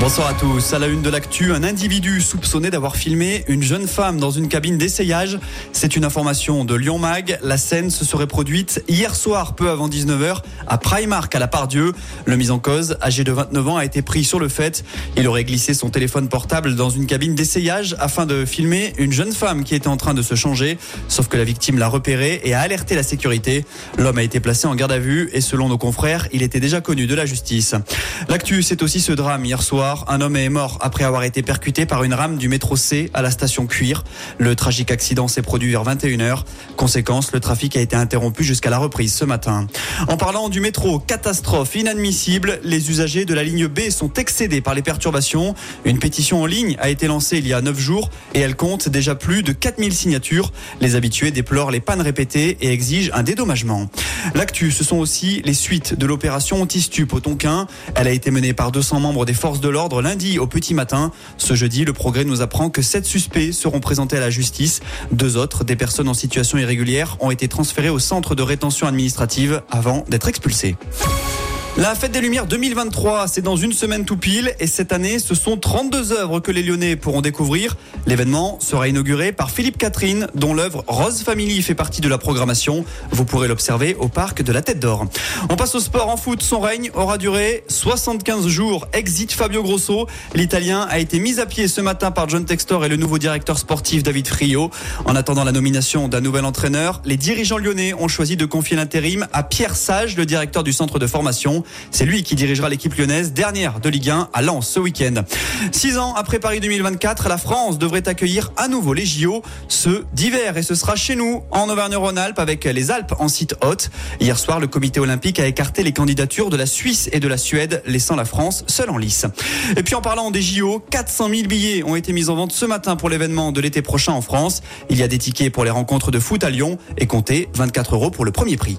Bonsoir à tous. À la une de l'actu, un individu soupçonné d'avoir filmé une jeune femme dans une cabine d'essayage. C'est une information de Lyon Mag. La scène se serait produite hier soir, peu avant 19h, à Primark à la Pardieu. Le mis en cause, âgé de 29 ans, a été pris sur le fait. Il aurait glissé son téléphone portable dans une cabine d'essayage afin de filmer une jeune femme qui était en train de se changer. Sauf que la victime l'a repéré et a alerté la sécurité. L'homme a été placé en garde à vue et selon nos confrères, il était déjà connu de la justice. L'actu, c'est aussi ce drame hier soir un homme est mort après avoir été percuté par une rame du métro C à la station Cuir. Le tragique accident s'est produit vers 21h. Conséquence, le trafic a été interrompu jusqu'à la reprise ce matin. En parlant du métro, catastrophe inadmissible. Les usagers de la ligne B sont excédés par les perturbations. Une pétition en ligne a été lancée il y a 9 jours et elle compte déjà plus de 4000 signatures. Les habitués déplorent les pannes répétées et exigent un dédommagement. L'actu, ce sont aussi les suites de l'opération Antistup au Tonkin. Elle a été menée par 200 membres des forces de l'ordre lundi au petit matin. Ce jeudi, le progrès nous apprend que sept suspects seront présentés à la justice. Deux autres, des personnes en situation irrégulière, ont été transférés au centre de rétention administrative avant d'être expulsés. La Fête des Lumières 2023, c'est dans une semaine tout pile et cette année, ce sont 32 œuvres que les Lyonnais pourront découvrir. L'événement sera inauguré par Philippe Catherine, dont l'œuvre Rose Family fait partie de la programmation. Vous pourrez l'observer au parc de la Tête d'Or. On passe au sport en foot. Son règne aura duré 75 jours. Exit Fabio Grosso. L'Italien a été mis à pied ce matin par John Textor et le nouveau directeur sportif David Frio. En attendant la nomination d'un nouvel entraîneur, les dirigeants lyonnais ont choisi de confier l'intérim à Pierre Sage, le directeur du centre de formation. C'est lui qui dirigera l'équipe lyonnaise, dernière de Ligue 1 à Lens ce week-end. Six ans après Paris 2024, la France devrait accueillir à nouveau les JO, ce d'hiver, et ce sera chez nous, en Auvergne-Rhône-Alpes, avec les Alpes en site haute. Hier soir, le comité olympique a écarté les candidatures de la Suisse et de la Suède, laissant la France seule en lice. Et puis en parlant des JO, 400 000 billets ont été mis en vente ce matin pour l'événement de l'été prochain en France. Il y a des tickets pour les rencontres de foot à Lyon et comptez 24 euros pour le premier prix.